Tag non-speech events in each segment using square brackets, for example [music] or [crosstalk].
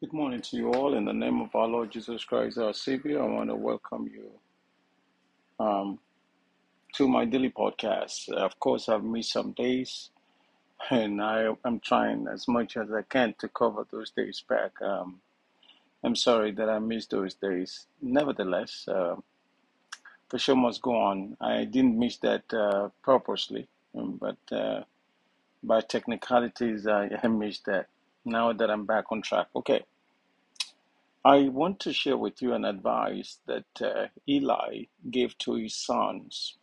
Good morning to you all. In the name of our Lord Jesus Christ, our Savior, I want to welcome you um, to my daily podcast. Of course, I've missed some days, and I am trying as much as I can to cover those days back. Um, I'm sorry that I missed those days. Nevertheless, uh, the show must go on. I didn't miss that uh, purposely, um, but uh, by technicalities, I, I [laughs] missed that. Now that I'm back on track. Okay. I want to share with you an advice that uh, Eli gave to his sons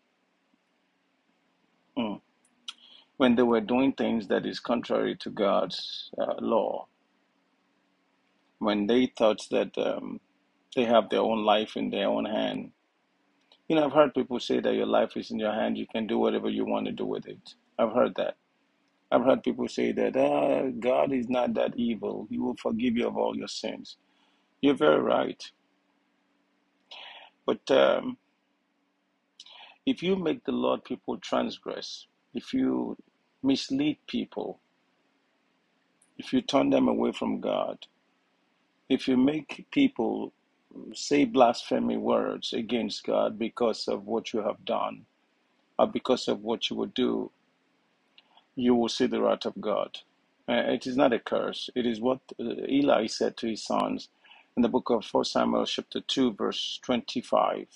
mm, when they were doing things that is contrary to God's uh, law. When they thought that um, they have their own life in their own hand. You know, I've heard people say that your life is in your hand. You can do whatever you want to do with it. I've heard that. I've heard people say that uh, God is not that evil. He will forgive you of all your sins. You're very right. But um, If you make the Lord people transgress, if you mislead people, if you turn them away from God, if you make people say blasphemy words against God because of what you have done or because of what you will do, you will see the wrath of God. Uh, it is not a curse. It is what uh, Eli said to his sons in the book of 1 Samuel chapter 2 verse 25.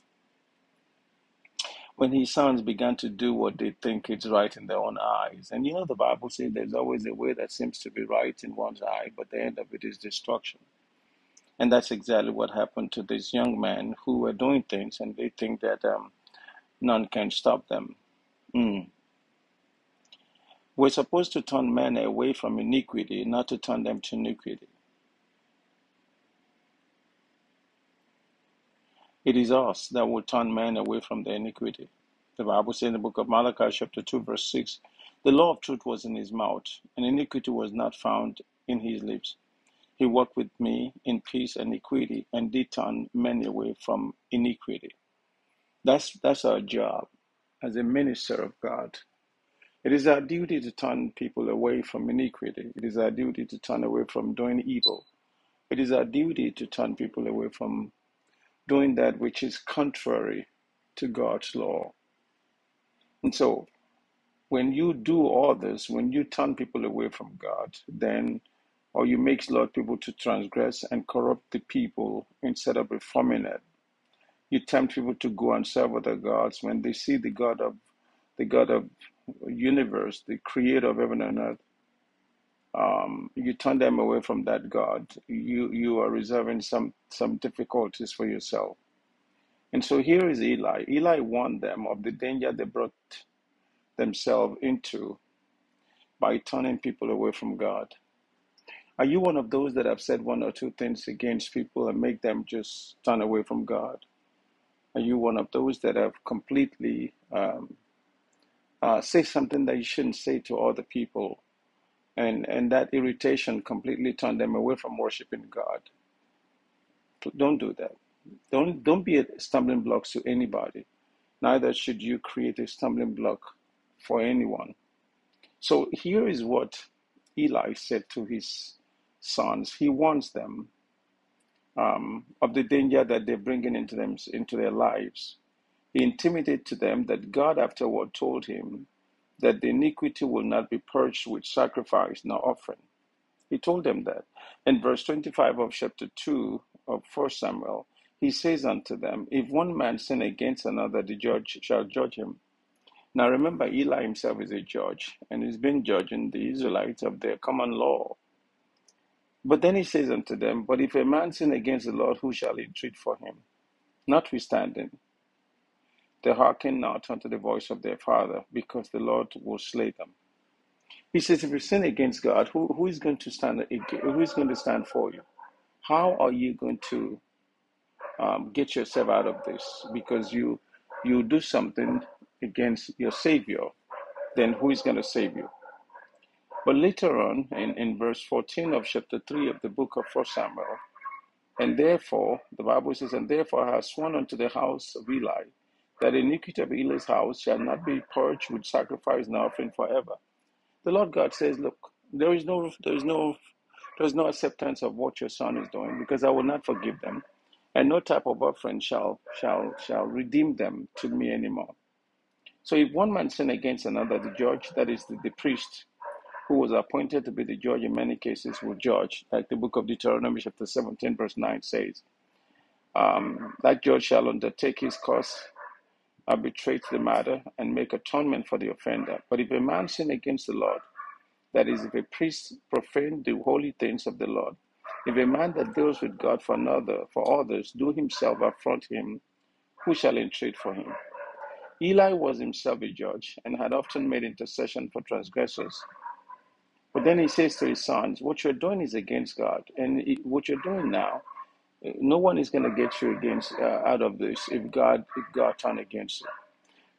when his sons began to do what they think is right in their own eyes. And you know, the Bible says there's always a way that seems to be right in one's eye, but the end of it is destruction. And that's exactly what happened to these young men who were doing things and they think that um, none can stop them. Mm. We're supposed to turn men away from iniquity, not to turn them to iniquity. It is us that will turn men away from their iniquity. The Bible says in the book of Malachi, chapter 2, verse 6 the law of truth was in his mouth, and iniquity was not found in his lips. He walked with me in peace and equity, and did turn many away from iniquity. That's, that's our job as a minister of God. It is our duty to turn people away from iniquity. It is our duty to turn away from doing evil. It is our duty to turn people away from doing that which is contrary to God's law. And so, when you do all this, when you turn people away from God, then, or you make Lord people to transgress and corrupt the people instead of reforming it, you tempt people to go and serve other gods when they see the God of the God of universe, the creator of heaven and earth. Um, you turn them away from that God. You you are reserving some some difficulties for yourself. And so here is Eli. Eli warned them of the danger they brought themselves into by turning people away from God. Are you one of those that have said one or two things against people and make them just turn away from God? Are you one of those that have completely um, uh, say something that you shouldn't say to other people, and and that irritation completely turned them away from worshiping God? Don't do that. Don't don't be a stumbling block to anybody. Neither should you create a stumbling block for anyone. So here is what Eli said to his sons. He warns them um, of the danger that they're bringing into them into their lives. He intimated to them that God afterward told him that the iniquity will not be purged with sacrifice nor offering. He told them that. In verse 25 of chapter 2 of 1 Samuel, he says unto them, If one man sin against another, the judge shall judge him. Now remember, Eli himself is a judge, and he's been judging the Israelites of their common law. But then he says unto them, But if a man sin against the Lord, who shall entreat for him? Notwithstanding, they hearken not unto the voice of their father, because the Lord will slay them. He says, If you sin against God, who, who is going to stand? Who is going to stand for you? How are you going to um, get yourself out of this? Because you you do something against your Savior, then who is going to save you? But later on, in, in verse 14 of chapter 3 of the book of First Samuel, and therefore, the Bible says, and therefore I have sworn unto the house of Eli that the iniquity of Eli's house shall not be purged with sacrifice and offering forever. The Lord God says, look, there is no, there is no, There's no acceptance of what your son is doing because I will not forgive them, and no type of offering shall shall shall redeem them to me anymore. So if one man sin against another, the judge, that is the, the priest, who was appointed to be the judge in many cases, will judge, like the book of Deuteronomy chapter 17, verse 9 says. Um, that judge shall undertake his course, arbitrate the matter, and make atonement for the offender. But if a man sin against the Lord, that is, if a priest profane the holy things of the Lord, if a man that deals with God for another, for others, do himself affront him, who shall entreat for him? Eli was himself a judge and had often made intercession for transgressors. But then he says to his sons, What you're doing is against God. And what you're doing now, no one is going to get you against uh, out of this if God if God turn against you.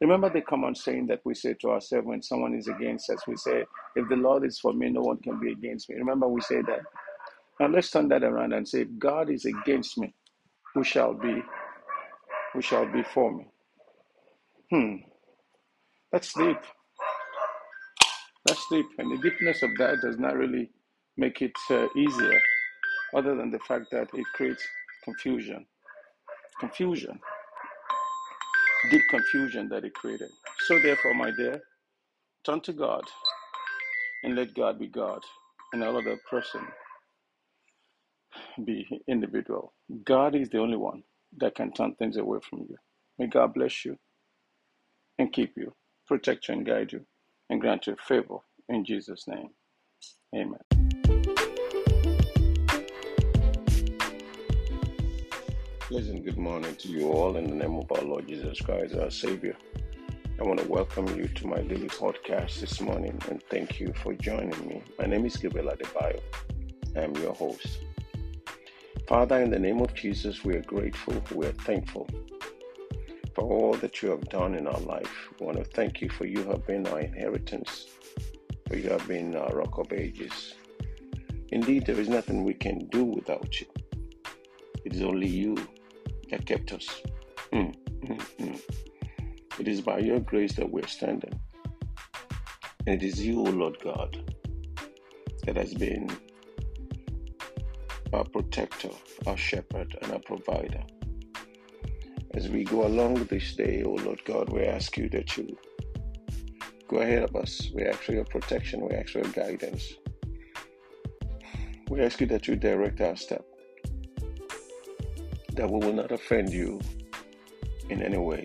Remember the common saying that we say to ourselves when someone is against us, we say, If the Lord is for me, no one can be against me. Remember we say that. Now let's turn that around and say, If God is against me, who shall be who shall be for me? Hmm. That's deep. That's deep. And the deepness of that does not really make it uh, easier, other than the fact that it creates confusion. Confusion. Deep confusion that it created. So, therefore, my dear, turn to God and let God be God and all other person be individual. God is the only one that can turn things away from you. May God bless you and keep you, protect you and guide you, and grant you favor in Jesus' name. Amen. Pleasant good morning to you all in the name of our Lord Jesus Christ, our Savior. I want to welcome you to my daily podcast this morning and thank you for joining me. My name is Gabriel Adebayo. I am your host. Father, in the name of Jesus, we are grateful, we are thankful for all that you have done in our life. We want to thank you for you have been our inheritance, for you have been our rock of ages. Indeed, there is nothing we can do without you. It is only you that kept us. Mm, mm, mm. It is by your grace that we're standing. And it is you, O Lord God, that has been our protector, our shepherd, and our provider. As we go along this day, O Lord God, we ask you that you go ahead of us. We ask for your protection. We ask for your guidance. We ask you that you direct our step, that we will not offend you in any way.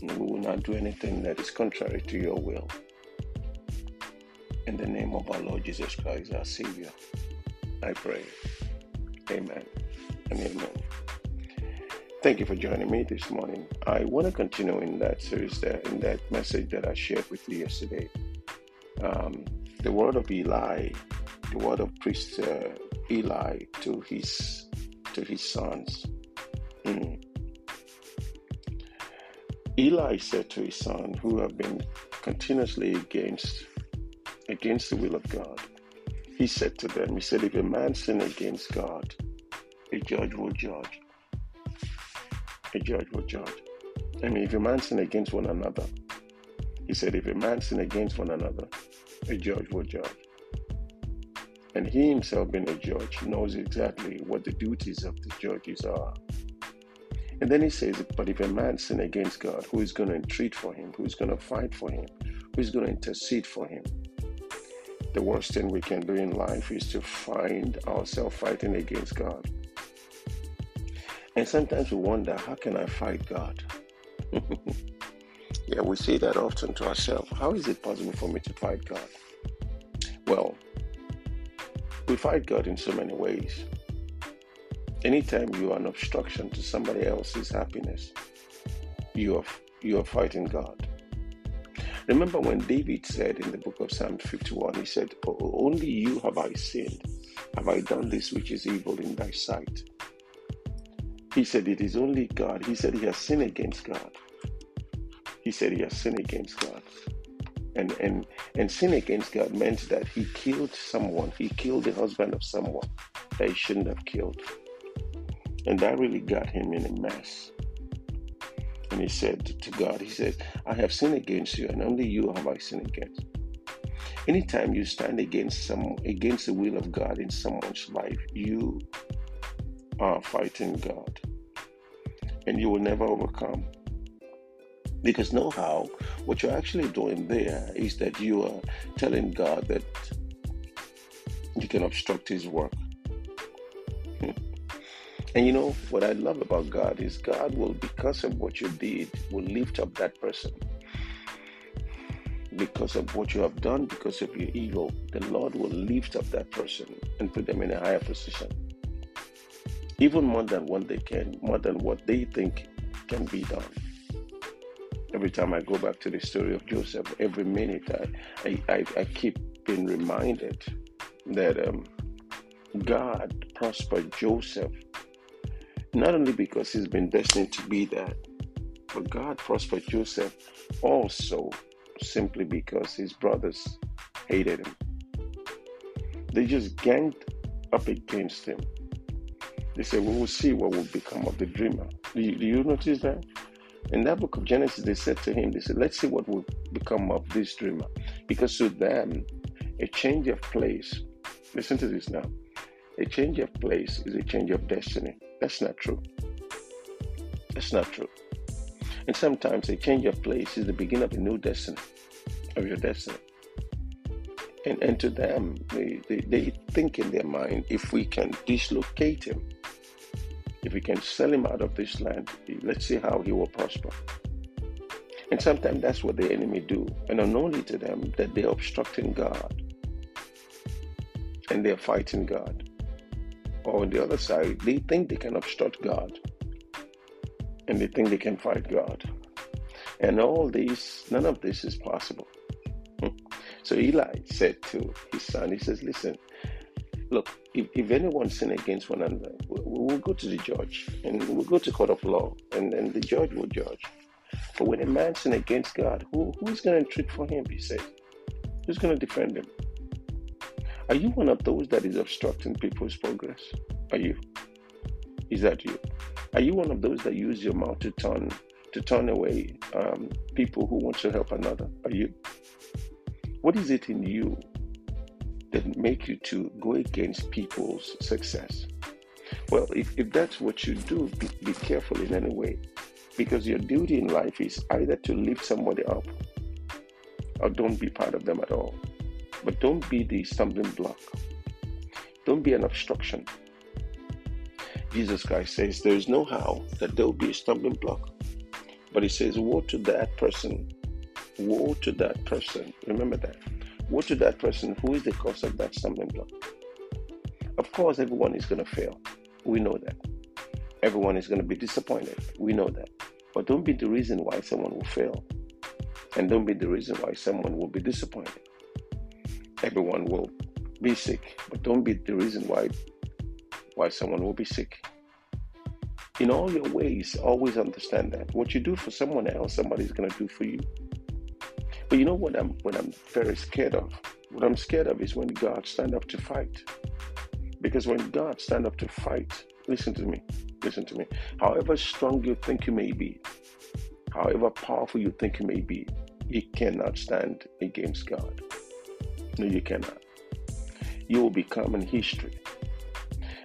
And we will not do anything that is contrary to your will. In the name of our Lord Jesus Christ, our Savior, I pray. Amen and amen. Thank you for joining me this morning. I want to continue in that series, there, in that message that I shared with you yesterday. Um, the word of Eli, the word of priest uh, Eli to his to his sons. Mm. Eli said to his son, who have been continuously against against the will of God, he said to them, he said, if a man sin against God, a judge will judge a judge will judge. I mean, if a man sin against one another, he said, if a man sin against one another, a judge will judge. And he himself, being a judge, knows exactly what the duties of the judges are. And then he says, But if a man sin against God, who is going to entreat for him? Who is going to fight for him? Who is going to intercede for him? The worst thing we can do in life is to find ourselves fighting against God. And sometimes we wonder, how can I fight God? [laughs] yeah, we say that often to ourselves. How is it possible for me to fight God? Well, we fight God in so many ways. Anytime you are an obstruction to somebody else's happiness, you are, you are fighting God. Remember when David said in the book of Psalm 51, he said, Only you have I sinned, have I done this which is evil in thy sight. He said it is only God. He said he has sinned against God. He said he has sinned against God. And and and sin against God meant that he killed someone. He killed the husband of someone that he shouldn't have killed. And that really got him in a mess. And he said to God, he said, I have sinned against you, and only you have I sinned against. Anytime you stand against some against the will of God in someone's life, you are fighting God. And you will never overcome. Because know how what you're actually doing there is that you are telling God that you can obstruct his work. Hmm. And you know what I love about God is God will, because of what you did, will lift up that person. Because of what you have done, because of your evil, the Lord will lift up that person and put them in a higher position. Even more than what they can, more than what they think can be done. Every time I go back to the story of Joseph, every minute I, I, I keep being reminded that um, God prospered Joseph not only because he's been destined to be that, but God prospered Joseph also simply because his brothers hated him. They just ganged up against him. They said, We will see what will become of the dreamer. Do you, do you notice that? In that book of Genesis, they said to him, They said, Let's see what will become of this dreamer. Because to them, a change of place, listen to this now, a change of place is a change of destiny. That's not true. That's not true. And sometimes a change of place is the beginning of a new destiny, of your destiny. And, and to them, they, they, they think in their mind if we can dislocate him, if we can sell him out of this land, let's see how he will prosper. And sometimes that's what the enemy do. And unknowingly to them that they're obstructing God and they're fighting God or on the other side, they think they can obstruct God and they think they can fight God. And all these, none of this is possible. [laughs] So Eli said to his son, he says, Listen, look, if, if anyone sin against one another, we'll, we'll go to the judge and we'll go to court of law and, and the judge will judge. But when a man sin against God, who, who is going to treat for him? He said, Who's going to defend him? Are you one of those that is obstructing people's progress? Are you? Is that you? Are you one of those that use your mouth to turn to turn away um, people who want to help another? Are you? What is it in you that make you to go against people's success? Well, if, if that's what you do, be, be careful in any way. Because your duty in life is either to lift somebody up or don't be part of them at all. But don't be the stumbling block. Don't be an obstruction. Jesus Christ says there is no how that there will be a stumbling block. But he says, Woe to that person. Woe to that person. Remember that. Woe to that person who is the cause of that stumbling block. Of course, everyone is going to fail. We know that. Everyone is going to be disappointed. We know that. But don't be the reason why someone will fail. And don't be the reason why someone will be disappointed everyone will be sick, but don't be the reason why why someone will be sick. In all your ways, always understand that what you do for someone else, somebody's gonna do for you. But you know what I'm what I'm very scared of? What I'm scared of is when God stand up to fight. Because when God stand up to fight, listen to me, listen to me. However strong you think you may be, however powerful you think you may be, you cannot stand against God. No, you cannot. You will become in history.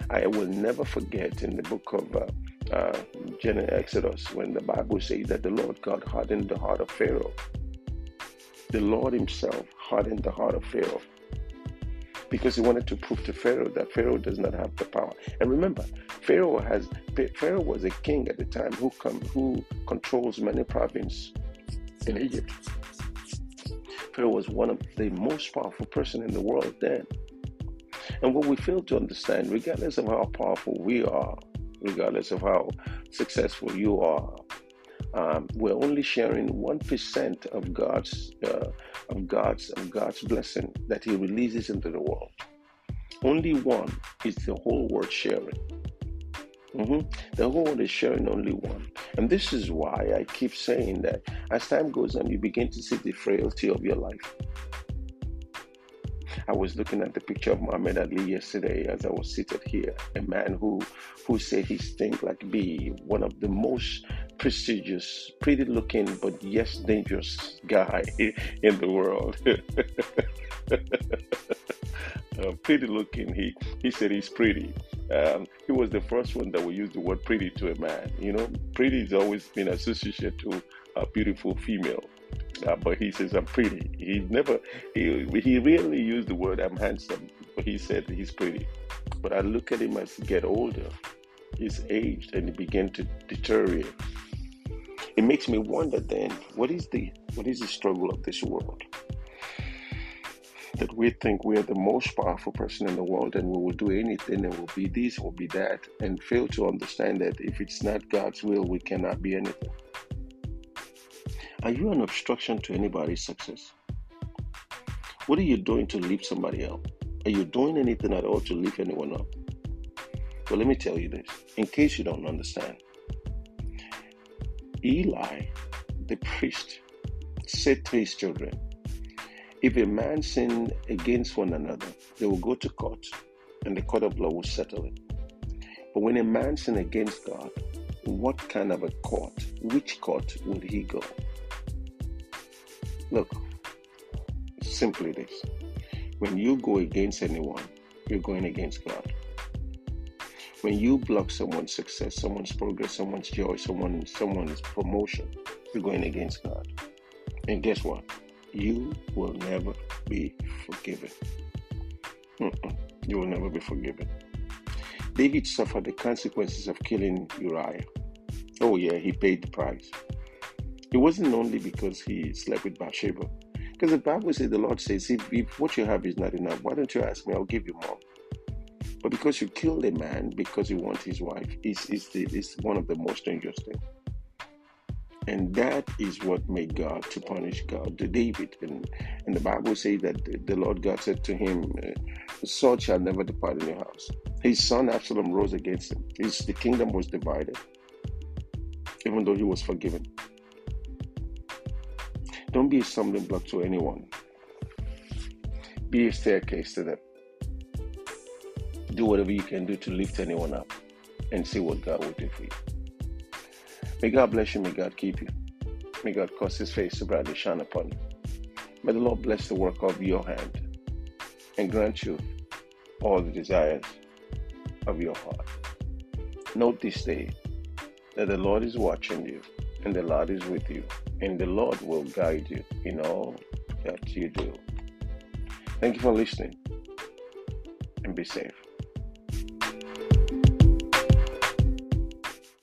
I will never forget in the book of uh, uh, Exodus when the Bible says that the Lord God hardened the heart of Pharaoh. The Lord Himself hardened the heart of Pharaoh because he wanted to prove to Pharaoh that Pharaoh does not have the power. And remember, Pharaoh has Pharaoh was a king at the time who come who controls many provinces in Egypt. Pharaoh was one of the most powerful person in the world then. And what we fail to understand, regardless of how powerful we are, regardless of how successful you are, um, we're only sharing one percent of God's uh, of God's of God's blessing that He releases into the world. Only one is the whole world sharing. Mm-hmm. The whole world is sharing only one. And this is why I keep saying that as time goes on, you begin to see the frailty of your life. I was looking at the picture of Muhammad Ali yesterday as I was seated here, a man who who said he stinks like bee, one of the most prestigious, pretty looking, but yes, dangerous guy [laughs] in the world. [laughs] uh, pretty looking. He he said he's pretty. Um, he was the first one that would use the word pretty to a man. You know, pretty has always been associated to a beautiful female. Uh, but he says I'm pretty. He never he he really used the word I'm handsome, but he said he's pretty. But I look at him as he get older, he's aged and he began to deteriorate. It makes me wonder then, what is the what is the struggle of this world? That we think we are the most powerful person in the world and we will do anything and we'll be this, will be that, and fail to understand that if it's not God's will, we cannot be anything. Are you an obstruction to anybody's success? What are you doing to lift somebody up? Are you doing anything at all to lift anyone up? Well, let me tell you this, in case you don't understand. Eli, the priest, said to his children, If a man sin against one another, they will go to court, and the court of law will settle it. But when a man sin against God, what kind of a court, which court would he go? Look, simply this when you go against anyone, you're going against God. When you block someone's success, someone's progress, someone's joy, someone, someone's promotion, you're going against God. And guess what? You will never be forgiven. Mm-mm. You will never be forgiven. David suffered the consequences of killing Uriah. Oh, yeah, he paid the price. It wasn't only because he slept with Bathsheba, because the Bible says, the Lord says, if, if what you have is not enough, why don't you ask me? I'll give you more. But because you killed a man because you want his wife, is is is one of the most dangerous things. And that is what made God to punish God to David. And, and the Bible says that the, the Lord God said to him, uh, sword shall never depart in your house. His son Absalom rose against him. His, the kingdom was divided, even though he was forgiven. Don't be a stumbling block to anyone. Be a staircase to them. Do whatever you can do to lift anyone up and see what God will do for you. May God bless you. May God keep you. May God cause his face to brightly shine upon you. May the Lord bless the work of your hand and grant you all the desires of your heart. Note this day that the Lord is watching you and the Lord is with you and the Lord will guide you in all that you do. Thank you for listening and be safe.